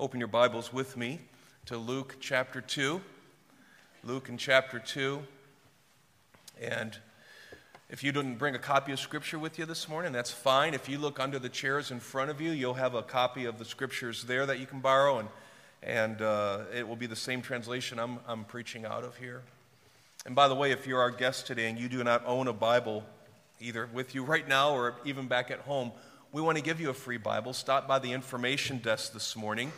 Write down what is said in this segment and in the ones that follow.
Open your Bibles with me to Luke chapter 2. Luke in chapter 2. And if you didn't bring a copy of Scripture with you this morning, that's fine. If you look under the chairs in front of you, you'll have a copy of the Scriptures there that you can borrow, and, and uh, it will be the same translation I'm, I'm preaching out of here. And by the way, if you're our guest today and you do not own a Bible, either with you right now or even back at home, we want to give you a free Bible. Stop by the information desk this morning.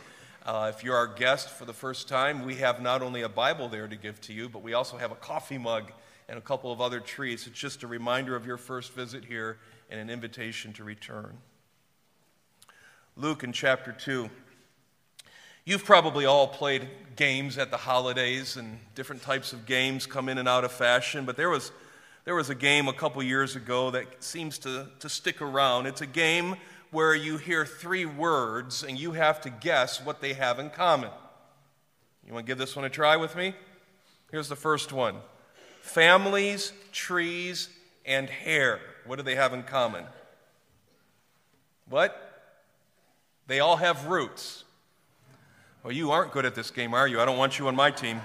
Uh, if you're our guest for the first time, we have not only a Bible there to give to you, but we also have a coffee mug and a couple of other treats. It's just a reminder of your first visit here and an invitation to return. Luke in chapter 2. You've probably all played games at the holidays, and different types of games come in and out of fashion, but there was, there was a game a couple years ago that seems to, to stick around. It's a game where you hear three words and you have to guess what they have in common. You want to give this one a try with me? Here's the first one families, trees, and hair. What do they have in common? What? They all have roots. Well, you aren't good at this game, are you? I don't want you on my team.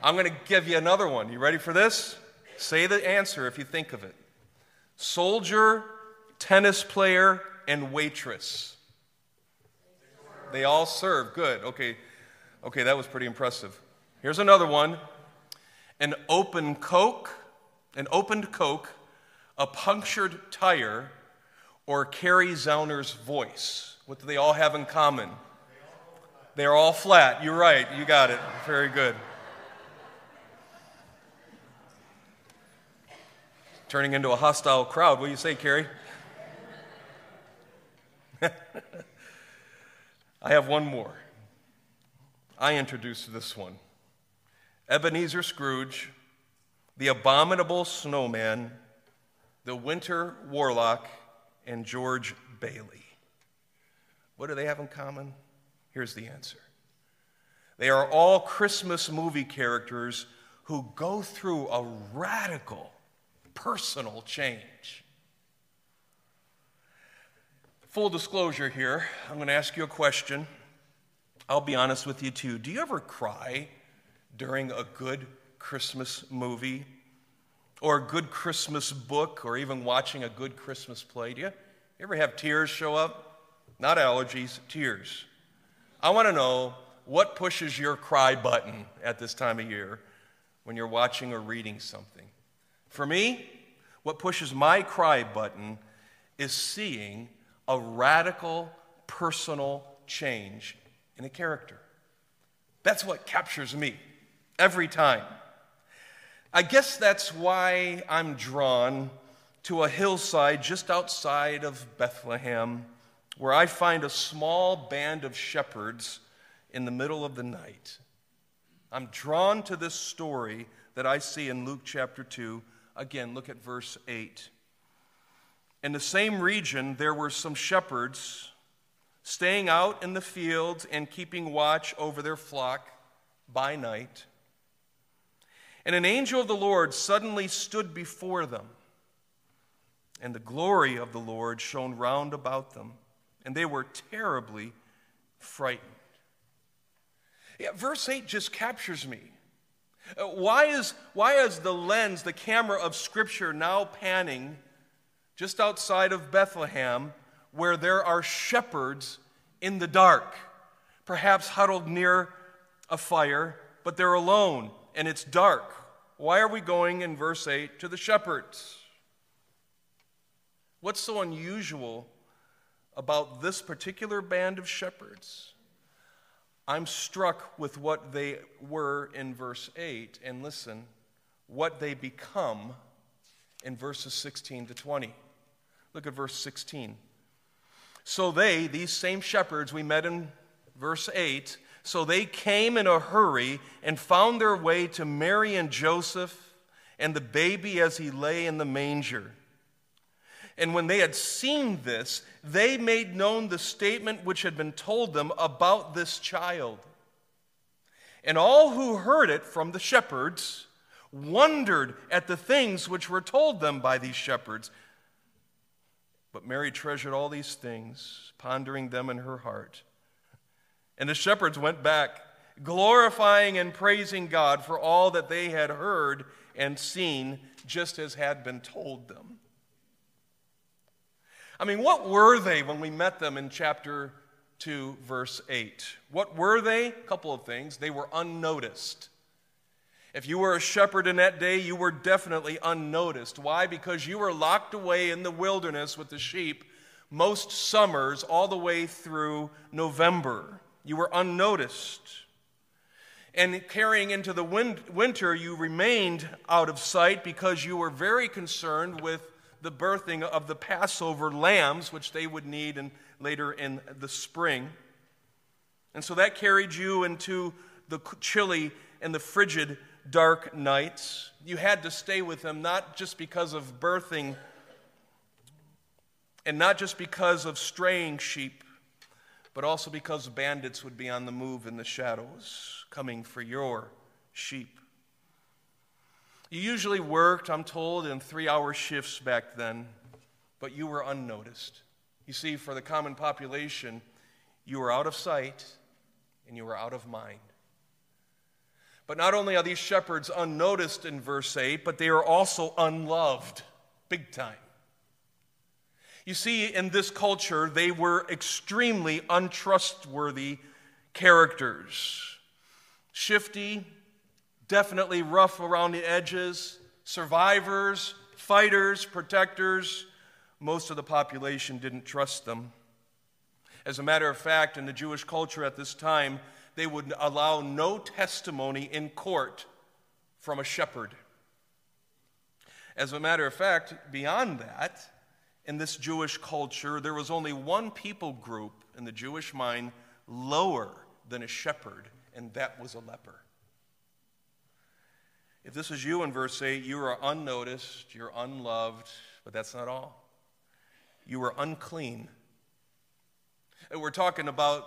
I'm going to give you another one. You ready for this? Say the answer if you think of it soldier, tennis player, and waitress. They all serve. Good. Okay. Okay, that was pretty impressive. Here's another one. An open Coke, an opened Coke, a punctured tire, or Carrie Zauner's voice. What do they all have in common? They're all flat. You're right. You got it. Very good. Turning into a hostile crowd. What do you say, Carrie? I have one more. I introduced this one Ebenezer Scrooge, the abominable snowman, the winter warlock, and George Bailey. What do they have in common? Here's the answer they are all Christmas movie characters who go through a radical personal change. Full disclosure here, I'm going to ask you a question. I'll be honest with you too. Do you ever cry during a good Christmas movie or a good Christmas book or even watching a good Christmas play? Do you, you ever have tears show up? Not allergies, tears. I want to know what pushes your cry button at this time of year when you're watching or reading something. For me, what pushes my cry button is seeing a radical personal change in a character. That's what captures me every time. I guess that's why I'm drawn to a hillside just outside of Bethlehem where I find a small band of shepherds in the middle of the night. I'm drawn to this story that I see in Luke chapter 2. Again, look at verse 8. In the same region, there were some shepherds staying out in the fields and keeping watch over their flock by night. And an angel of the Lord suddenly stood before them, and the glory of the Lord shone round about them, and they were terribly frightened. Yeah, verse 8 just captures me. Uh, why is, why is the lens, the camera of Scripture now panning? just outside of Bethlehem, where there are shepherds in the dark, perhaps huddled near a fire, but they're alone and it's dark. Why are we going in verse 8 to the shepherds? What's so unusual about this particular band of shepherds? I'm struck with what they were in verse 8, and listen, what they become in verses 16 to 20. Look at verse 16. So they, these same shepherds we met in verse 8, so they came in a hurry and found their way to Mary and Joseph and the baby as he lay in the manger. And when they had seen this, they made known the statement which had been told them about this child. And all who heard it from the shepherds wondered at the things which were told them by these shepherds. But Mary treasured all these things, pondering them in her heart. And the shepherds went back, glorifying and praising God for all that they had heard and seen, just as had been told them. I mean, what were they when we met them in chapter 2, verse 8? What were they? A couple of things. They were unnoticed. If you were a shepherd in that day, you were definitely unnoticed. Why? Because you were locked away in the wilderness with the sheep most summers all the way through November. You were unnoticed. And carrying into the win- winter, you remained out of sight because you were very concerned with the birthing of the Passover lambs, which they would need in, later in the spring. And so that carried you into the chilly and the frigid dark nights. You had to stay with them not just because of birthing and not just because of straying sheep, but also because bandits would be on the move in the shadows, coming for your sheep. You usually worked, I'm told, in three hour shifts back then, but you were unnoticed. You see, for the common population, you were out of sight and you were out of mind. But not only are these shepherds unnoticed in verse 8, but they are also unloved, big time. You see, in this culture, they were extremely untrustworthy characters. Shifty, definitely rough around the edges, survivors, fighters, protectors. Most of the population didn't trust them. As a matter of fact, in the Jewish culture at this time, they would allow no testimony in court from a shepherd. As a matter of fact, beyond that, in this Jewish culture, there was only one people group in the Jewish mind lower than a shepherd, and that was a leper. If this is you in verse 8, you are unnoticed, you're unloved, but that's not all. You are unclean. And we're talking about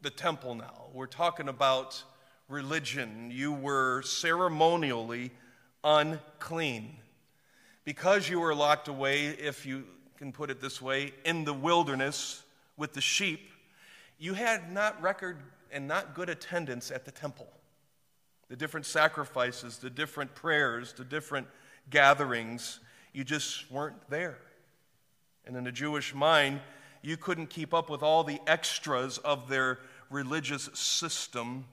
the temple now. We're talking about religion. You were ceremonially unclean. Because you were locked away, if you can put it this way, in the wilderness with the sheep, you had not record and not good attendance at the temple. The different sacrifices, the different prayers, the different gatherings, you just weren't there. And in the Jewish mind, you couldn't keep up with all the extras of their religious system.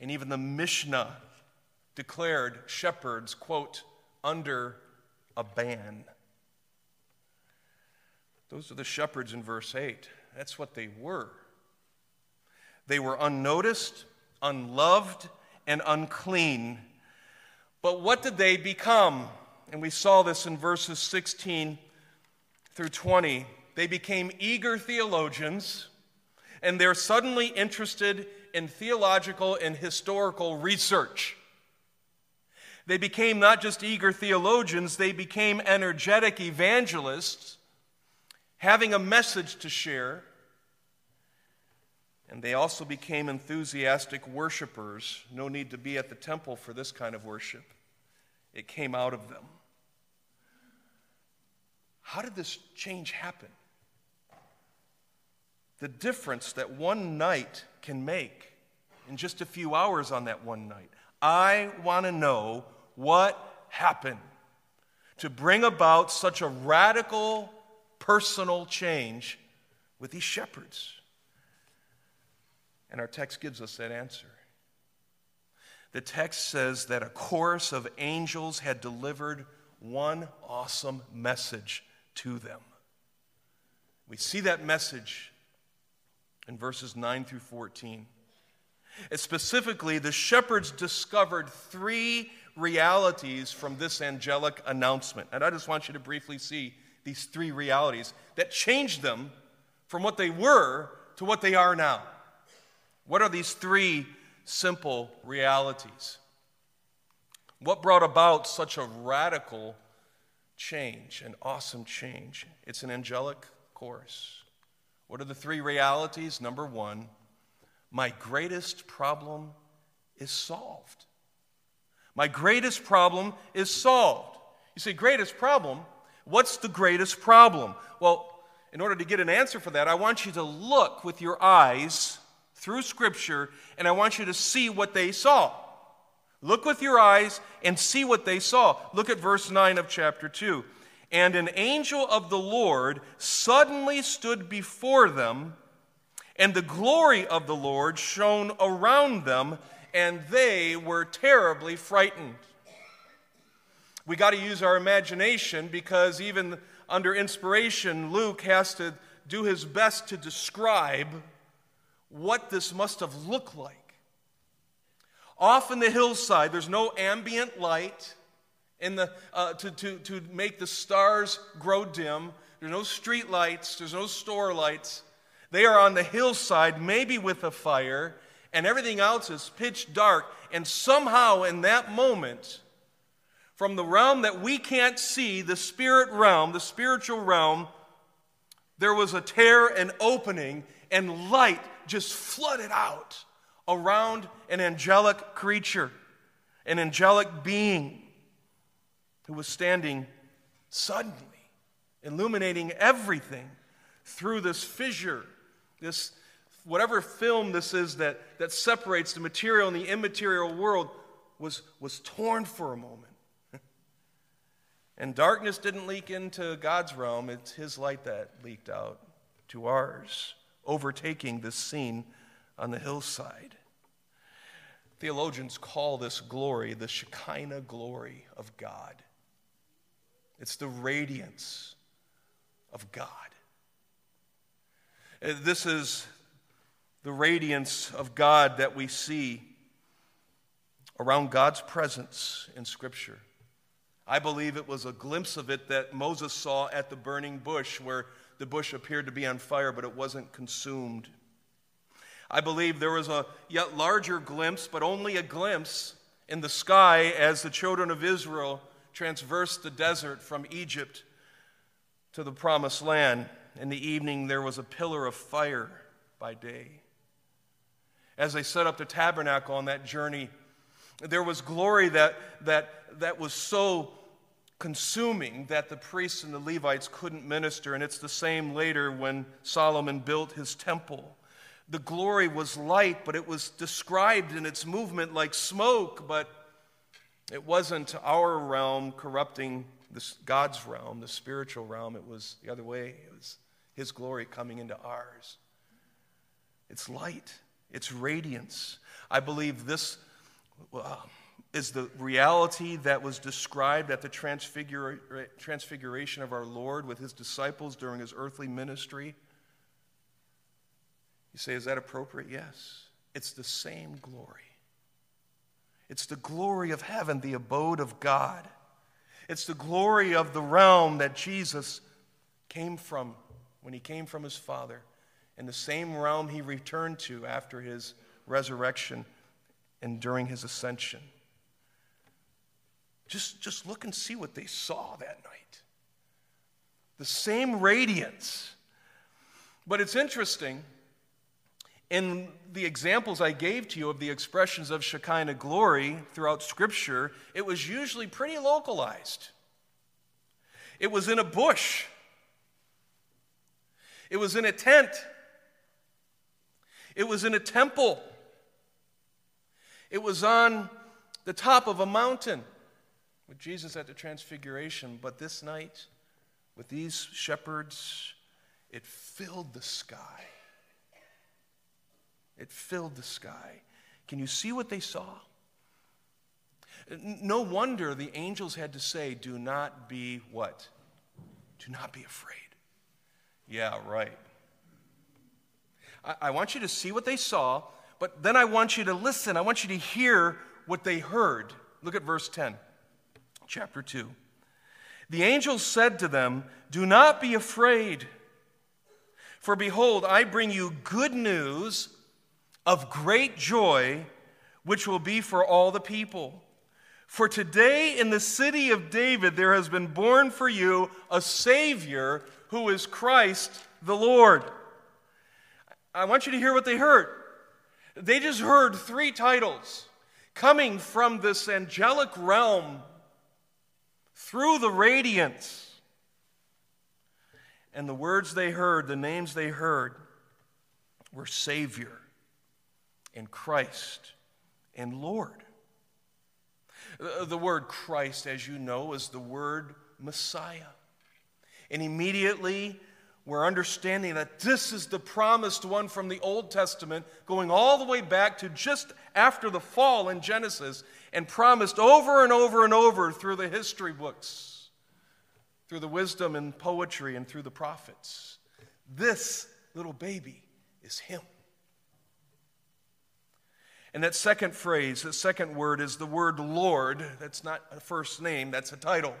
And even the Mishnah declared shepherds, quote, under a ban. Those are the shepherds in verse 8. That's what they were. They were unnoticed, unloved, and unclean. But what did they become? And we saw this in verses 16 through 20. They became eager theologians and they're suddenly interested in theological and historical research. They became not just eager theologians, they became energetic evangelists, having a message to share. And they also became enthusiastic worshipers. No need to be at the temple for this kind of worship, it came out of them. How did this change happen? the difference that one night can make in just a few hours on that one night. I want to know what happened to bring about such a radical personal change with these shepherds. And our text gives us that answer. The text says that a chorus of angels had delivered one awesome message to them. We see that message in verses 9 through 14. And specifically, the shepherds discovered three realities from this angelic announcement. And I just want you to briefly see these three realities that changed them from what they were to what they are now. What are these three simple realities? What brought about such a radical change, an awesome change? It's an angelic chorus. What are the three realities? Number one, my greatest problem is solved. My greatest problem is solved. You say, greatest problem? What's the greatest problem? Well, in order to get an answer for that, I want you to look with your eyes through Scripture, and I want you to see what they saw. Look with your eyes and see what they saw. Look at verse 9 of chapter 2. And an angel of the Lord suddenly stood before them, and the glory of the Lord shone around them, and they were terribly frightened. We got to use our imagination because even under inspiration, Luke has to do his best to describe what this must have looked like. Off in the hillside, there's no ambient light in the, uh, to, to, to make the stars grow dim. There's no street lights, there's no store lights. They are on the hillside, maybe with a fire, and everything else is pitch dark. And somehow, in that moment, from the realm that we can't see, the spirit realm, the spiritual realm, there was a tear and opening, and light just flooded out around an angelic creature, an angelic being who was standing suddenly, illuminating everything through this fissure, this whatever film this is that, that separates the material and the immaterial world was, was torn for a moment. And darkness didn't leak into God's realm, it's His light that leaked out to ours overtaking this scene on the hillside. Theologians call this glory the Shekinah glory of God. It's the radiance of God. Uh, this is the radiance of God that we see around God's presence in Scripture. I believe it was a glimpse of it that Moses saw at the burning bush, where the bush appeared to be on fire, but it wasn't consumed. I believe there was a yet larger glimpse, but only a glimpse, in the sky as the children of Israel traversed the desert from Egypt to the promised land. In the evening, there was a pillar of fire by day. As they set up the tabernacle on that journey, there was glory that, that, that was so consuming that the priests and the Levites couldn't minister. And it's the same later when Solomon built his temple. The glory was light, but it was described in its movement like smoke, but it wasn't our realm corrupting this God's realm, the spiritual realm. It was the other way. It was his glory coming into ours. It's light, it's radiance. I believe this is the reality that was described at the transfiguration of our Lord with his disciples during his earthly ministry. You say, is that appropriate? Yes. It's the same glory. It's the glory of heaven, the abode of God. It's the glory of the realm that Jesus came from when he came from his Father, and the same realm he returned to after his resurrection and during his ascension. Just, just look and see what they saw that night. The same radiance. But it's interesting, in the examples I gave to you of the expressions of Shekinah glory throughout Scripture, it was usually pretty localized. It was in a bush, it was in a tent, it was in a temple, it was on the top of a mountain with Jesus at the Transfiguration, but this night, with these shepherds, it filled the sky. It filled the sky. Can you see what they saw? No wonder the angels had to say, Do not be what? Do not be afraid. Yeah, right. I, want you to see what they saw, but then I want you to listen. I want you to hear what they heard. Look at verse 10 chapter 2. The angel said to them, Do not be afraid, for behold, I bring you good news of great joy, which will be for all the people. For today in the city of David there has been born for you a Savior who is Christ the Lord. I want you to hear what they heard. They just heard three titles coming from this angelic realm through the radiance. And the words they heard, the names they heard, were Savior, and Christ and Lord. The word Christ, as you know, is the word Messiah. And immediately we're understanding that this is the promised one from the Old Testament, going all the way back to just after the fall in Genesis, and promised over and over and over through the history books, through the wisdom and poetry, and through the prophets. This little baby is Him. And that second phrase, that second word is the word Lord. That's not a first name, that's a title.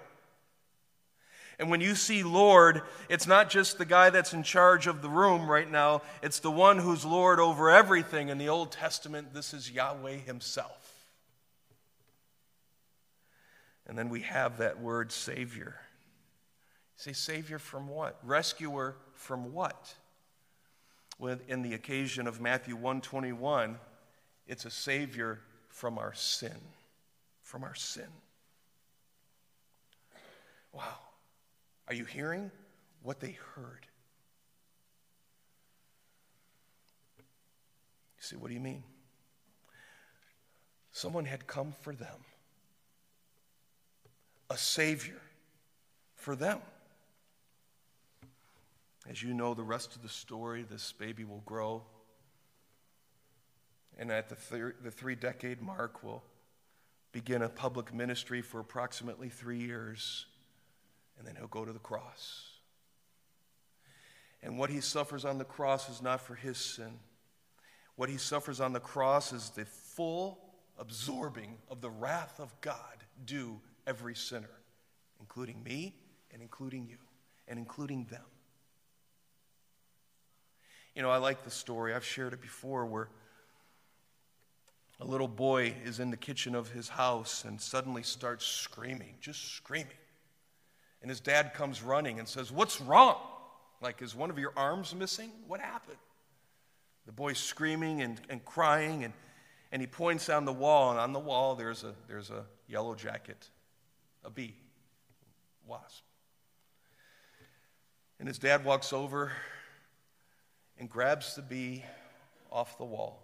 And when you see Lord, it's not just the guy that's in charge of the room right now, it's the one who's Lord over everything. In the Old Testament, this is Yahweh Himself. And then we have that word Savior. Say, Savior from what? Rescuer from what? In the occasion of Matthew 121, it's a Savior from our sin. From our sin. Wow. Are you hearing what they heard? You see, what do you mean? Someone had come for them, a Savior for them. As you know, the rest of the story, this baby will grow. And at the, thir- the three decade mark, will begin a public ministry for approximately three years and then he'll go to the cross. And what he suffers on the cross is not for his sin. What he suffers on the cross is the full absorbing of the wrath of God due every sinner, including me and including you and including them. You know, I like the story. I've shared it before where a little boy is in the kitchen of his house and suddenly starts screaming, just screaming. And his dad comes running and says, What's wrong? Like, is one of your arms missing? What happened? The boy's screaming and, and crying, and, and he points on the wall, and on the wall there's a, there's a yellow jacket, a bee, wasp. And his dad walks over and grabs the bee off the wall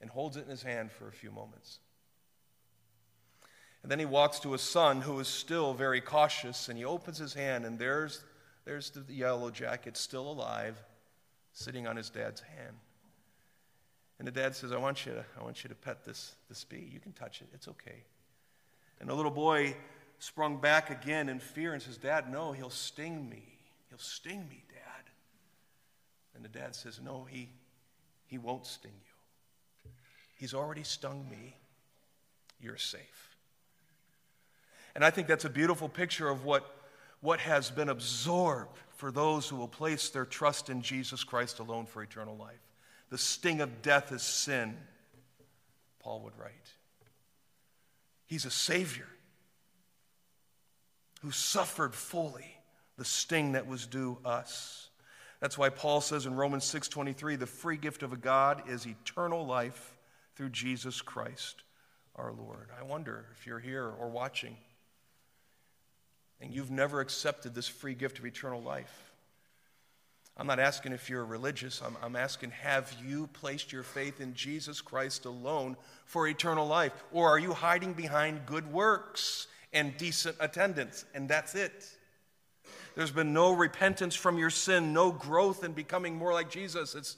and holds it in his hand for a few moments. And then he walks to his son, who is still very cautious, and he opens his hand, and there's, there's the yellow jacket still alive, sitting on his dad's hand. And the dad says, I want you to, I want you to pet this, this bee. You can touch it, it's okay. And the little boy sprung back again in fear and says, Dad, no, he'll sting me. He'll sting me, Dad. And the dad says, No, he, he won't sting you. He's already stung me. You're safe. And I think that's a beautiful picture of what, what has been absorbed for those who will place their trust in Jesus Christ alone for eternal life. The sting of death is sin, Paul would write. He's a Savior who suffered fully the sting that was due us. That's why Paul says in Romans 6:23, the free gift of a God is eternal life through Jesus Christ our Lord. I wonder if you're here or watching and you've never accepted this free gift of eternal life. I'm not asking if you're religious. I'm, I'm, asking, have you placed your faith in Jesus Christ alone for eternal life? Or are you hiding behind good works and decent attendance? And that's it. There's been no repentance from your sin, no growth in becoming more like Jesus. It's,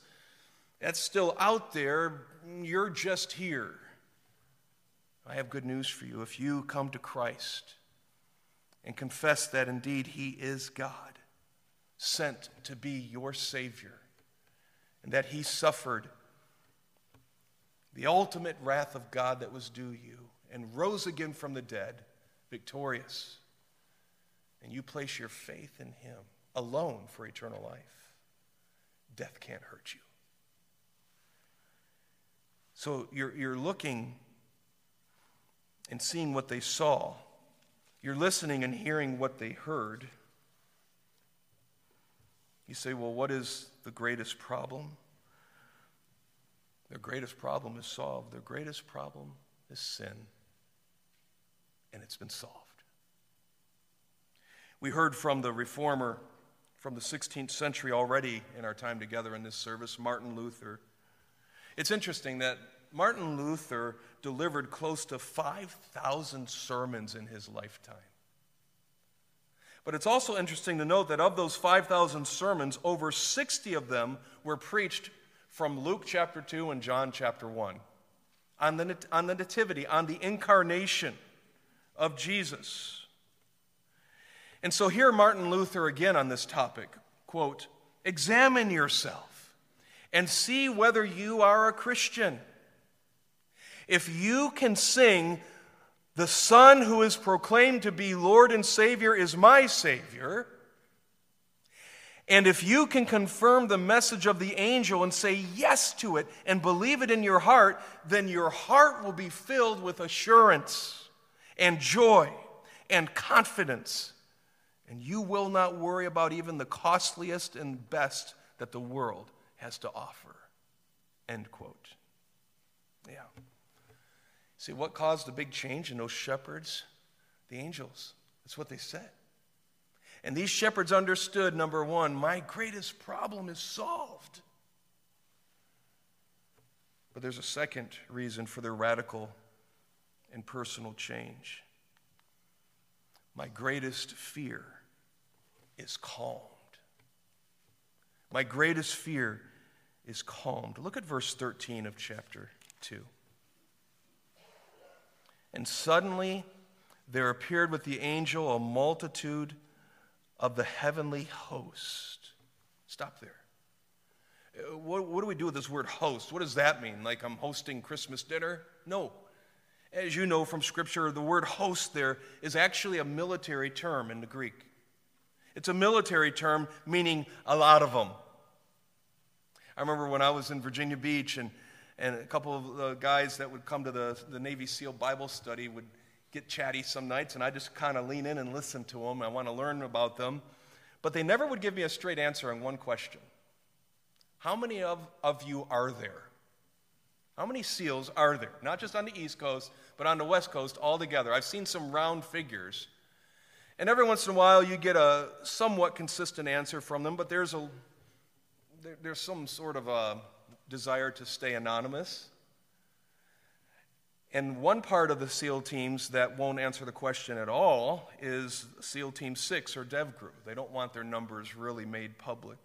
that's still out there. You're just here. I have good news for you. If you come to Christ, and confess that indeed He is God, sent to be your Savior, and that He suffered the ultimate wrath of God that was due you and rose again from the dead, victorious. And you place your faith in Him alone for eternal life, death can't hurt you. So you're, you're looking and seeing what they saw you're listening and hearing what they heard. You say, well, what is the greatest problem? Their greatest problem is solved. Their greatest problem is sin, and it's been solved. We heard from the reformer from the 16th century already in our time together in this service, Martin Luther. It's interesting that Martin Luther delivered close to 5,000 sermons in his lifetime. But it's also interesting to note that of those 5,000 sermons, over 60 of them were preached from Luke chapter 2 and John chapter 1 on the, on the nativity, on the incarnation of Jesus. And so here Martin Luther again on this topic, quote, examine yourself and see whether you are a Christian. If you can sing, the Son who is proclaimed to be Lord and Savior is my Savior, and if you can confirm the message of the angel and say yes to it and believe it in your heart, then your heart will be filled with assurance and joy and confidence. And you will not worry about even the costliest and best that the world has to offer. End quote. Yeah. See, what caused the big change in those shepherds? The angels. That's what they said. And these shepherds understood number one, my greatest problem is solved. But there's a second reason for their radical and personal change. My greatest fear is calmed. My greatest fear is calmed. Look at verse 13 of chapter 2. And suddenly there appeared with the angel a multitude of the heavenly host. Stop there. Uh, what, what, do we do with this word host? What does that mean? Like I'm hosting Christmas dinner? No. As you know from Scripture, the word host there is actually a military term in the Greek. It's a military term meaning a lot of them. I remember when I was in Virginia Beach and, and a couple of the guys that would come to the, the Navy SEAL Bible study would get chatty some nights, and I just kind of lean in and listen to them. I want to learn about them. But they never would give me a straight answer on one question How many of, of you are there? How many SEALs are there? Not just on the East Coast, but on the West Coast altogether. I've seen some round figures. And every once in a while, you get a somewhat consistent answer from them, but there's, a, there, there's some sort of a desire to stay anonymous. And one part of the SEAL teams that won't answer the question at all is SEAL Team 6 or DEVGRU. They don't want their numbers really made public.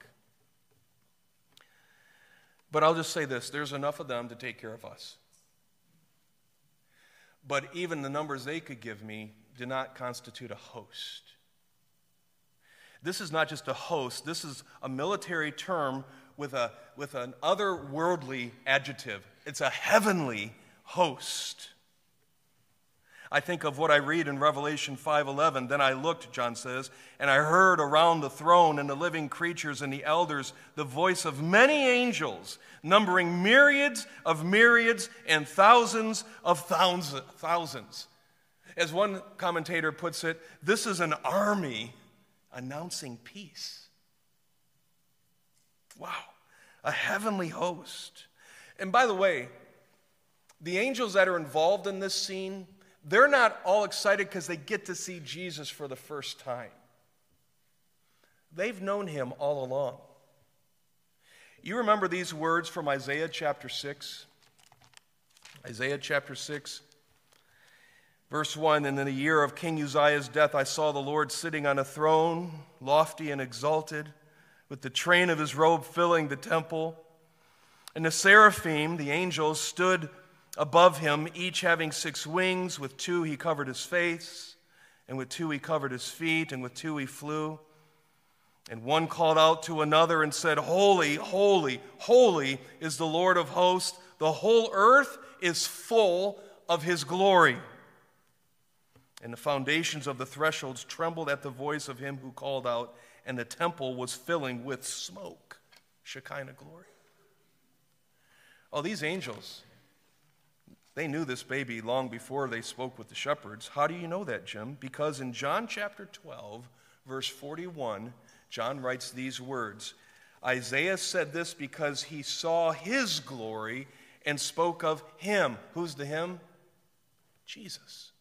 But I'll just say this there's enough of them to take care of us. But even the numbers they could give me do not constitute a host. This is not just a host, this is a military term with, a, with an otherworldly adjective. It's a heavenly host. I think of what I read in Revelation 5:11. Then I looked, John says, and I heard around the throne and the living creatures and the elders the voice of many angels, numbering myriads of myriads and thousands of thousands. As one commentator puts it, this is an army announcing peace. Wow, a heavenly host. And by the way, the angels that are involved in this scene, they're not all excited because they get to see Jesus for the first time. They've known him all along. You remember these words from Isaiah chapter 6? Isaiah chapter 6, verse 1 And in the year of King Uzziah's death, I saw the Lord sitting on a throne, lofty and exalted, with the train of his robe filling the temple. And the seraphim, the angels, stood above him, each having six wings. With two he covered his face, and with two he covered his feet, and with two he flew. And one called out to another and said, Holy, holy, holy is the Lord of hosts. The whole earth is full of his glory. And the foundations of the thresholds trembled at the voice of him who called out, and the temple was filling with smoke. Shekinah glory. Oh, these angels, they knew this baby long before they spoke with the shepherds. How do you know that, Jim? Because in John chapter 12, verse 41, John writes these words Isaiah said this because he saw his glory and spoke of him. Who's the him? Jesus.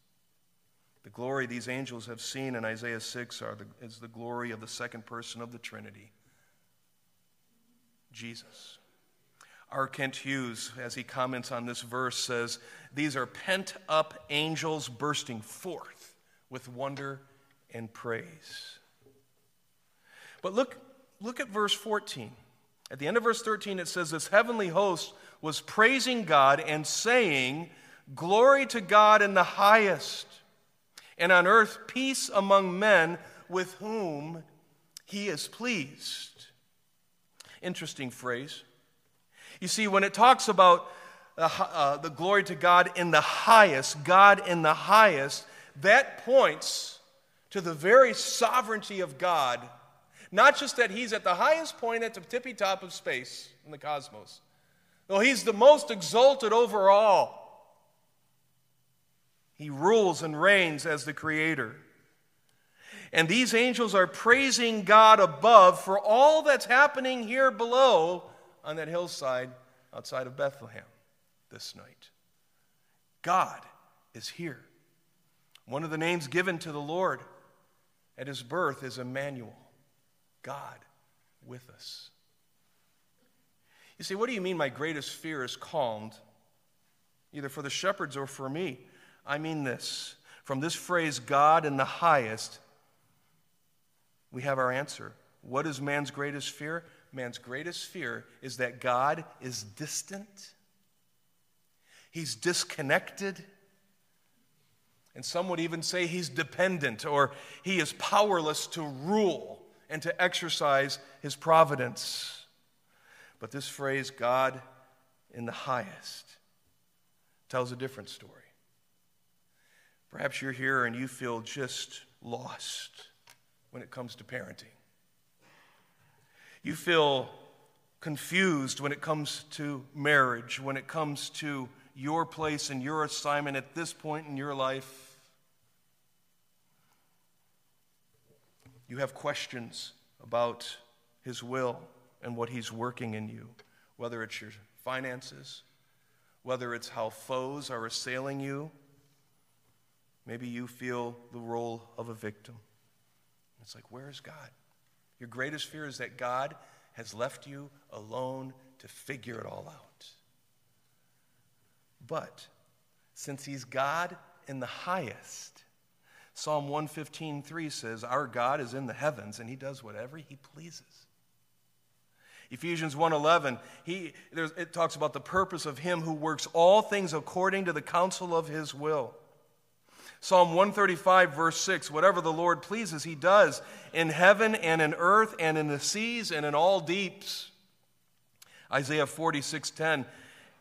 The glory these angels have seen in Isaiah 6 are the, is the glory of the second person of the Trinity, Jesus. R. Kent Hughes, as he comments on this verse, says, These are pent up angels bursting forth with wonder and praise. But look, look at verse 14. At the end of verse 13, it says, This heavenly host was praising God and saying, Glory to God in the highest, and on earth peace among men with whom he is pleased. Interesting phrase. You see, when it talks about uh, the glory to God in the highest, God in the highest, that points to the very sovereignty of God. Not just that He's at the highest point at the tippy top of space in the cosmos, no, He's the most exalted over all. He rules and reigns as the Creator. And these angels are praising God above for all that's happening here below on that hillside outside of Bethlehem this night. God is here. One of the names given to the Lord at his birth is Emmanuel, God with us. You see, what do you mean my greatest fear is calmed? Either for the shepherds or for me. I mean this. From this phrase, God in the highest, we have our answer. What is man's greatest fear? Man's greatest fear is that God is distant, he's disconnected, and some would even say he's dependent or he is powerless to rule and to exercise his providence. But this phrase, God in the highest, tells a different story. Perhaps you're here and you feel just lost when it comes to parenting. You feel confused when it comes to marriage, when it comes to your place and your assignment at this point in your life. You have questions about His will and what He's working in you, whether it's your finances, whether it's how foes are assailing you. Maybe you feel the role of a victim. It's like, where is God? Your greatest fear is that God has left you alone to figure it all out. But since He's God in the highest, Psalm 115:3 says, Our God is in the heavens and He does whatever He pleases. Ephesians 1:11, he, it talks about the purpose of Him who works all things according to the counsel of His will. Psalm 135, verse 6 Whatever the Lord pleases, he does in heaven and in earth and in the seas and in all deeps. Isaiah 46, 10.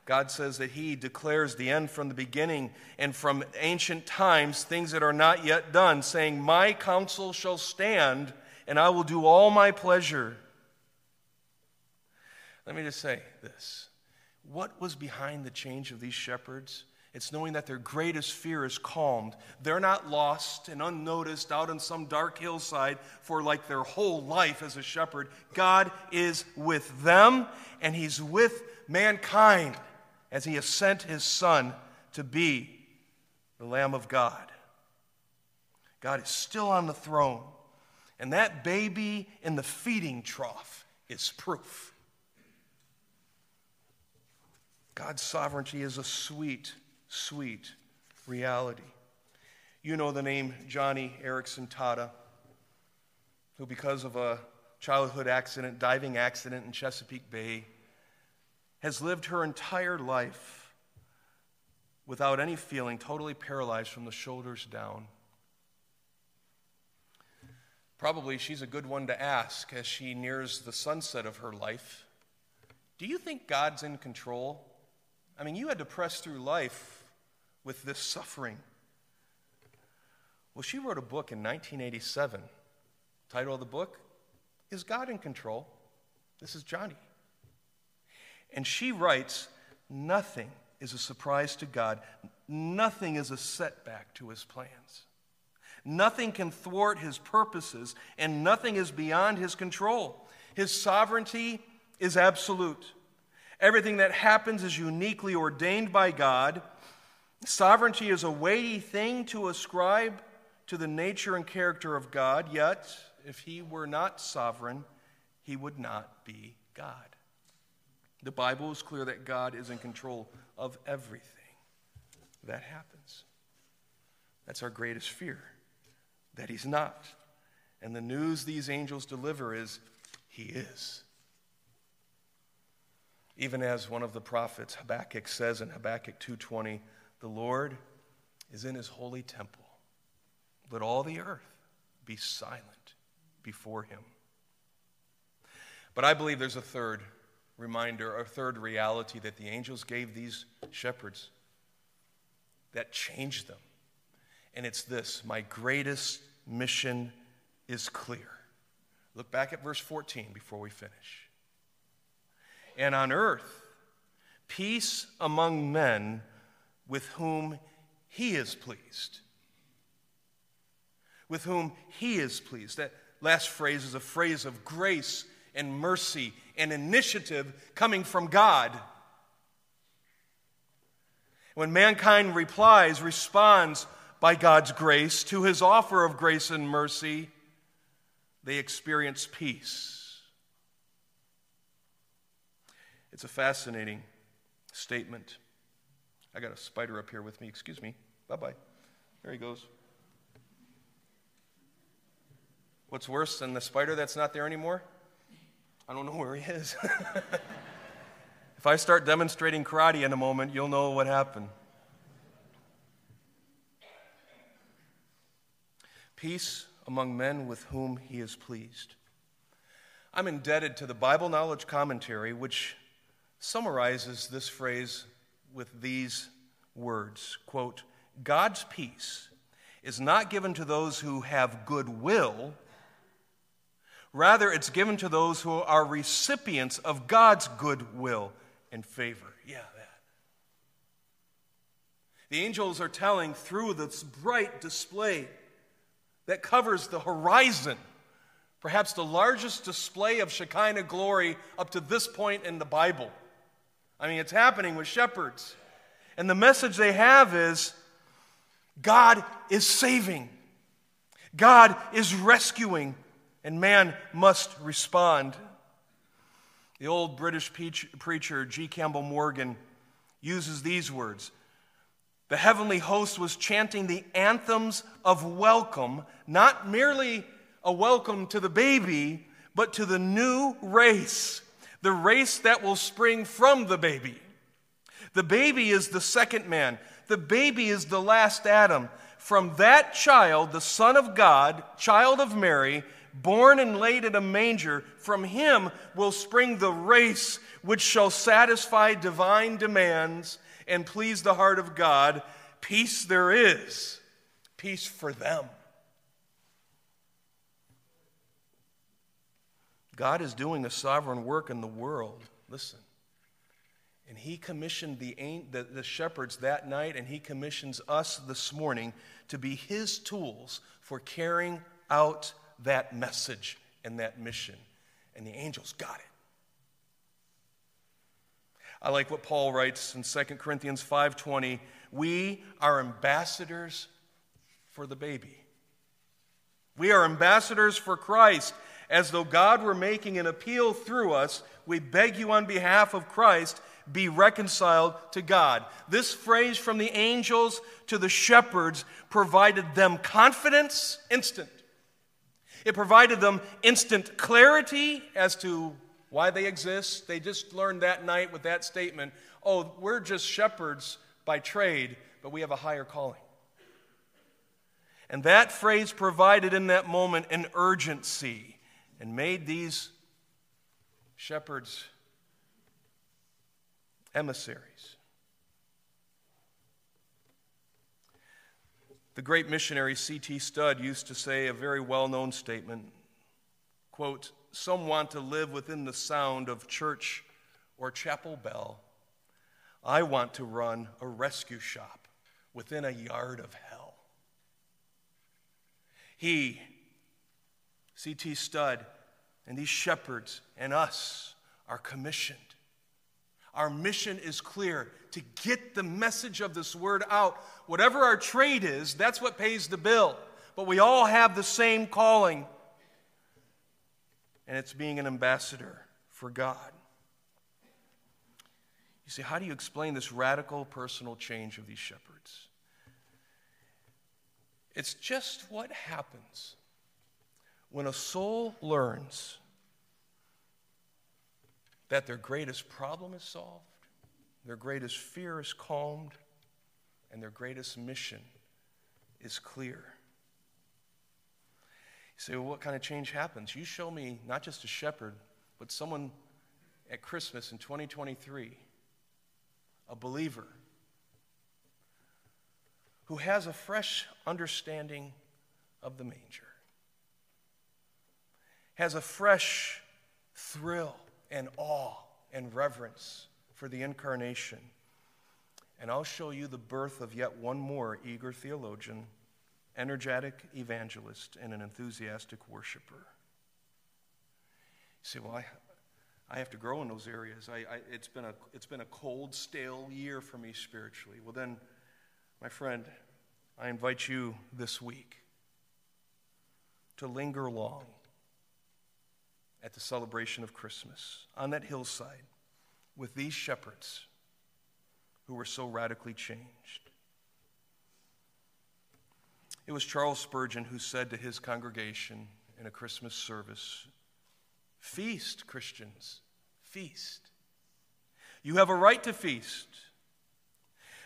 God says that He declares the end from the beginning and from ancient times things that are not yet done, saying, My counsel shall stand, and I will do all my pleasure. Let me just say this. What was behind the change of these shepherds? It's knowing that their greatest fear is calmed. They're not lost and unnoticed out on some dark hillside for like their whole life as a shepherd. God is with them, and He's with mankind as He has sent His Son to be the Lamb of God. God is still on the throne, and that baby in the feeding trough is proof. God's sovereignty is a sweet sweet reality. You know the name Joni Eareckson Tada, who, because of a childhood accident, diving accident in Chesapeake Bay, has lived her entire life without any feeling, totally paralyzed from the shoulders down. Probably she's a good one to ask as she nears the sunset of her life. Do you think God's in control? I mean, you had to press through life with this suffering? Well, she wrote a book in 1987. Title of the book is God in Control. This is Joni. And she writes, Nothing is a surprise to God, nothing is a setback to his plans. Nothing can thwart his purposes, and nothing is beyond his control. His sovereignty is absolute. Everything that happens is uniquely ordained by God Sovereignty is a weighty thing to ascribe to the nature and character of God, yet, if he were not sovereign, he would not be God. The Bible is clear that God is in control of everything that happens. That's our greatest fear, that He's not. And the news these angels deliver is He is. Even as one of the prophets, Habakkuk, says in Habakkuk 2:20, the Lord is in his holy temple. Let all the earth be silent before him. But I believe there's a third reminder, a third reality that the angels gave these shepherds that changed them. And it's this my greatest mission is clear. Look back at verse 14 before we finish. And on earth, peace among men with whom he is pleased. With whom he is pleased. That last phrase is a phrase of grace and mercy and initiative coming from God. When mankind replies, responds by God's grace to his offer of grace and mercy, they experience peace. It's a fascinating statement. I got a spider up here with me. Excuse me. Bye bye. There he goes. What's worse than the spider that's not there anymore? I don't know where he is. if I start demonstrating karate in a moment, you'll know what happened. Peace among men with whom he is pleased. I'm indebted to the Bible Knowledge Commentary, which summarizes this phrase with these words quote, God's peace is not given to those who have good will. Rather, it's given to those who are recipients of God's good will and favor. Yeah, that. The angels are telling through this bright display that covers the horizon, perhaps the largest display of Shekinah glory up to this point in the Bible. I mean, it's happening with shepherds. And the message they have is God is saving, God is rescuing, and man must respond. The old British preacher G. Campbell Morgan uses these words The heavenly host was chanting the anthems of welcome, not merely a welcome to the baby, but to the new race, the race that will spring from the baby. The baby is the second man. The baby is the last Adam. From that child, the Son of God, child of Mary, born and laid in a manger, from him will spring the race which shall satisfy divine demands and please the heart of God. Peace there is, peace for them. God is doing a sovereign work in the world. Listen. And he commissioned the, the, the, shepherds that night, and he commissions us this morning to be his tools for carrying out that message and that mission. And the angels got it. I like what Paul writes in 2 Corinthians 5:20, we are ambassadors for the baby. We are ambassadors for Christ, as though God were making an appeal through us. We beg you on behalf of Christ be reconciled to God. This phrase from the angels to the shepherds provided them confidence, instant. It provided them instant clarity as to why they exist. They just learned that night with that statement oh, we're just shepherds by trade, but we have a higher calling. And that phrase provided in that moment an urgency and made these shepherds emissaries. The great missionary C.T. Studd used to say a very well known statement quote, Some want to live within the sound of church or chapel bell. I want to run a rescue shop within a yard of hell. He, C.T. Studd, and these shepherds and us are commissioned our mission is clear to get the message of this word out. Whatever our trade is, that's what pays the bill. But we all have the same calling, and it's being an ambassador for God. You say, how do you explain this radical personal change of these shepherds? It's just what happens when a soul learns that their greatest problem is solved, their greatest fear is calmed, and their greatest mission is clear. You say, well, what kind of change happens? You show me not just a shepherd, but someone at Christmas in 2023, a believer, who has a fresh understanding of the manger, has a fresh thrill and awe and reverence for the incarnation. And I'll show you the birth of yet one more eager theologian, energetic evangelist, and an enthusiastic worshiper. You say, well, I, I have to grow in those areas. I, I, it's, been a, it's been a cold, stale year for me spiritually. Well, then, my friend, I invite you this week to linger long at the celebration of Christmas on that hillside with these shepherds who were so radically changed. It was Charles Spurgeon who said to his congregation in a Christmas service Feast, Christians, feast. You have a right to feast.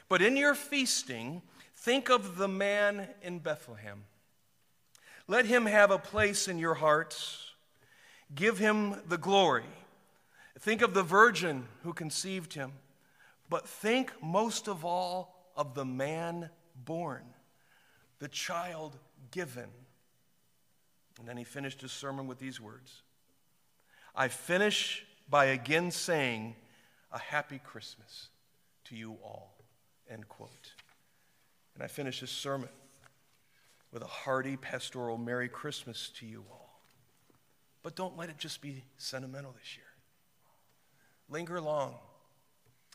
But in your feasting, think of the man in Bethlehem. Let him have a place in your hearts Give him the glory. Think of the virgin who conceived him, but think most of all of the man born, the child given. And then he finished his sermon with these words I finish by again saying, A happy Christmas to you all. End quote. And I finish his sermon with a hearty pastoral Merry Christmas to you all. But don't let it just be sentimental this year. Linger long.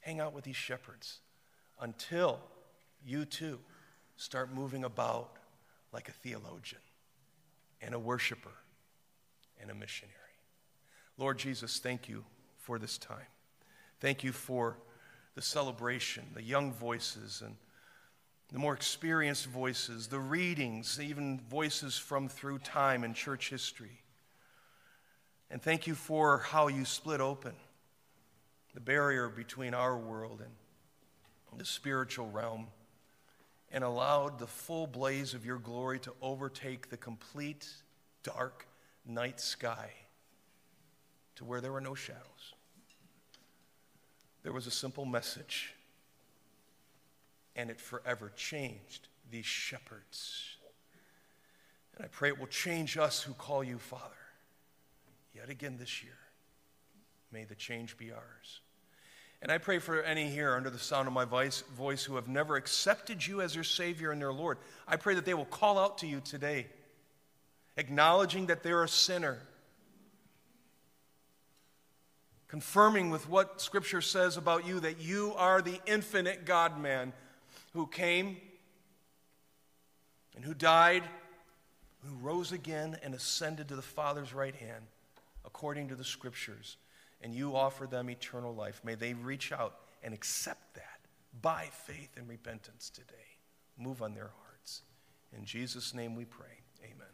Hang out with these shepherds until you too start moving about like a theologian and a worshiper and a missionary. Lord Jesus, thank you for this time. Thank you for the celebration, the young voices and the more experienced voices, the readings, even voices from through time and church history. And thank you for how you split open the barrier between our world and the spiritual realm and allowed the full blaze of your glory to overtake the complete dark night sky to where there were no shadows. There was a simple message, and it forever changed these shepherds. And I pray it will change us who call you Father yet again this year. May the change be ours. And I pray for any here under the sound of my voice, who have never accepted you as their Savior and their Lord. I pray that they will call out to you today, acknowledging that they're a sinner, confirming with what Scripture says about you that you are the infinite God man who came and who died, who rose again and ascended to the Father's right hand according to the scriptures, and you offer them eternal life. May they reach out and accept that by faith and repentance today. Move on their hearts. In Jesus' name we pray. Amen.